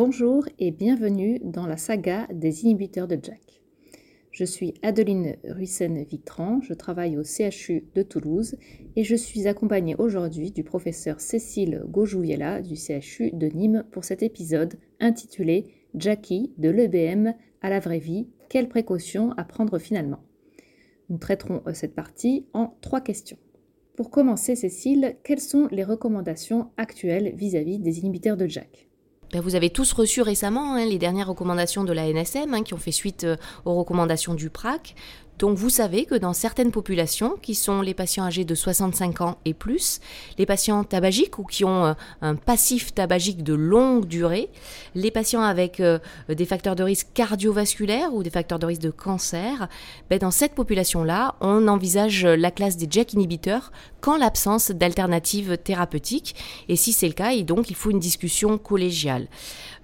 Bonjour et bienvenue dans la saga des inhibiteurs de Jack. Je suis Adeline Ruissen-Vitran, je travaille au CHU de Toulouse et je suis accompagnée aujourd'hui du professeur Cécile Gaujouyella du CHU de Nîmes pour cet épisode intitulé Jackie de l'EBM à la vraie vie, quelles précautions à prendre finalement? Nous traiterons euh, cette partie en trois questions. Pour commencer, Cécile, quelles sont les recommandations actuelles vis-à-vis des inhibiteurs de Jack? Ben, vous avez tous reçu récemment hein, les dernières recommandations de la NSM hein, qui ont fait suite euh, aux recommandations du PRAC. Donc vous savez que dans certaines populations, qui sont les patients âgés de 65 ans et plus, les patients tabagiques ou qui ont euh, un passif tabagique de longue durée, les patients avec euh, des facteurs de risque cardiovasculaires ou des facteurs de risque de cancer, ben dans cette population-là, on envisage la classe des JAK inhibiteurs qu'en l'absence d'alternatives thérapeutiques. Et si c'est le cas, et donc il faut une discussion collégiale.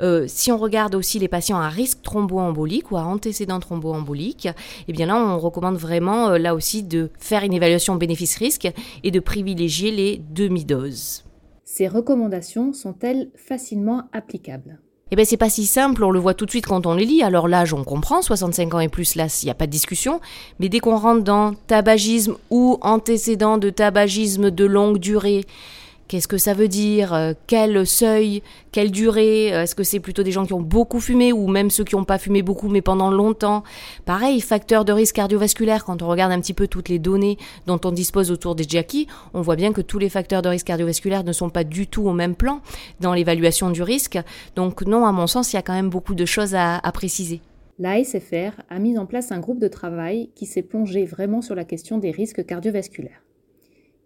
Euh, si on regarde aussi les patients à risque thromboembolique ou à antécédent thromboembolique, eh bien là, recommande vraiment euh, là aussi de faire une évaluation bénéfice-risque et de privilégier les demi-doses. Ces recommandations sont-elles facilement applicables? Eh bien, c'est pas si simple, on le voit tout de suite quand on les lit. Alors l'âge, on comprend, 65 ans et plus, là, il n'y a pas de discussion. Mais dès qu'on rentre dans tabagisme ou antécédent de tabagisme de longue durée, Qu'est-ce que ça veut dire? Euh, Quel seuil? Quelle durée? Euh, Est-ce que c'est plutôt des gens qui ont beaucoup fumé ou même ceux qui n'ont pas fumé beaucoup mais pendant longtemps? Pareil, facteur de risque cardiovasculaire, quand on regarde un petit peu toutes les données dont on dispose autour des Jackie, on voit bien que tous les facteurs de risque cardiovasculaire ne sont pas du tout au même plan dans l'évaluation du risque. Donc non, à mon sens, il y a quand même beaucoup de choses à, à préciser. L'ASFR a mis en place un groupe de travail qui s'est plongé vraiment sur la question des risques cardiovasculaires.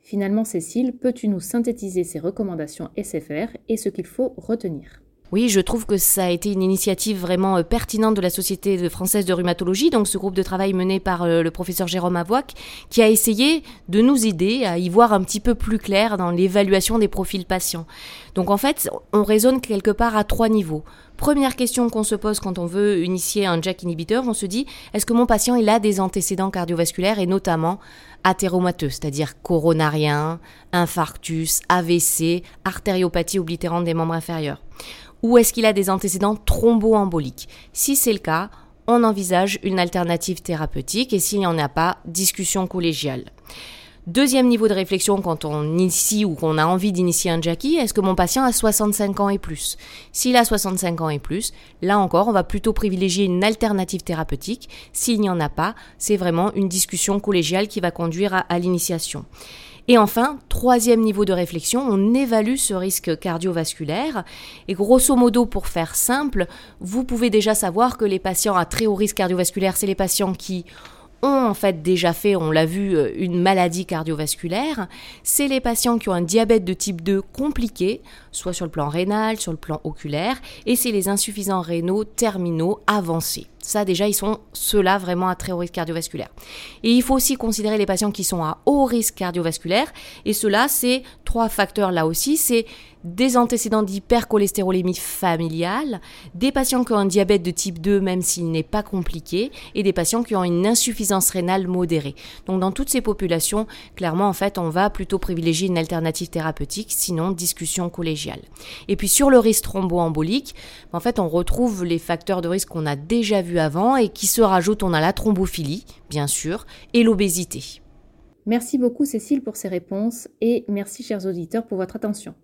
Finalement, Cécile, peux-tu nous synthétiser ces recommandations SFR et ce qu'il faut retenir? Oui, je trouve que ça a été une initiative vraiment euh, pertinente de la Société française de rhumatologie, donc ce groupe de travail mené par euh, le professeur Jérôme Avoc, qui a essayé de nous aider à y voir un petit peu plus clair dans l'évaluation des profils patients. Donc en fait, on raisonne quelque part à trois niveaux. Première question qu'on se pose quand on veut initier un JAK inhibiteur, on se dit est-ce que mon patient a des antécédents cardiovasculaires et notamment athéromateux, c'est-à-dire coronarien, infarctus, AVC, artériopathie oblitérante des membres inférieurs? Ou est-ce qu'il a des antécédents thromboemboliques? Si c'est le cas, on envisage une alternative thérapeutique et s'il n'y en a pas, discussion collégiale. Deuxième niveau de réflexion quand on initie ou qu'on a envie d'initier un Jackie, est-ce que mon patient a 65 ans et plus? S'il a 65 ans et plus, là encore, on va plutôt privilégier une alternative thérapeutique. S'il n'y en a pas, c'est vraiment une discussion collégiale qui va conduire à, à l'initiation. Et enfin, troisième niveau de réflexion, on évalue ce risque cardiovasculaire. Et grosso modo, pour faire simple, vous pouvez déjà savoir que les patients à très haut risque cardiovasculaire, c'est les patients qui ont en fait déjà fait, on l'a vu, euh, une maladie cardiovasculaire, c'est les patients qui ont un diabète de type 2 compliqué, soit sur le plan rénal, sur le plan oculaire, et c'est les insuffisants rénaux terminaux avancés. Ça déjà, ils sont ceux-là vraiment à très haut risque cardiovasculaire. Et il faut aussi considérer les patients qui sont à haut risque cardiovasculaire, et cela, c'est trois facteurs là aussi, c'est des antécédents d'hypercholestérolémie familiale, des patients qui ont un diabète de type 2 même s'il n'est pas compliqué, et des patients qui ont une insuffisance rénale modérée. Donc dans toutes ces populations, clairement en fait on va plutôt privilégier une alternative thérapeutique, sinon discussion collégiale. Et puis sur le risque thromboembolique, en fait on retrouve les facteurs de risque qu'on a déjà vus avant et qui se rajoutent, on a la thrombophilie, bien sûr, et l'obésité. Merci beaucoup Cécile pour ces réponses et merci chers auditeurs pour votre attention.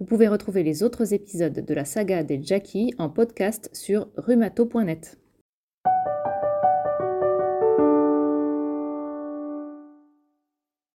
Vous pouvez retrouver les autres épisodes de la saga des Jackie en podcast sur rhumato.net.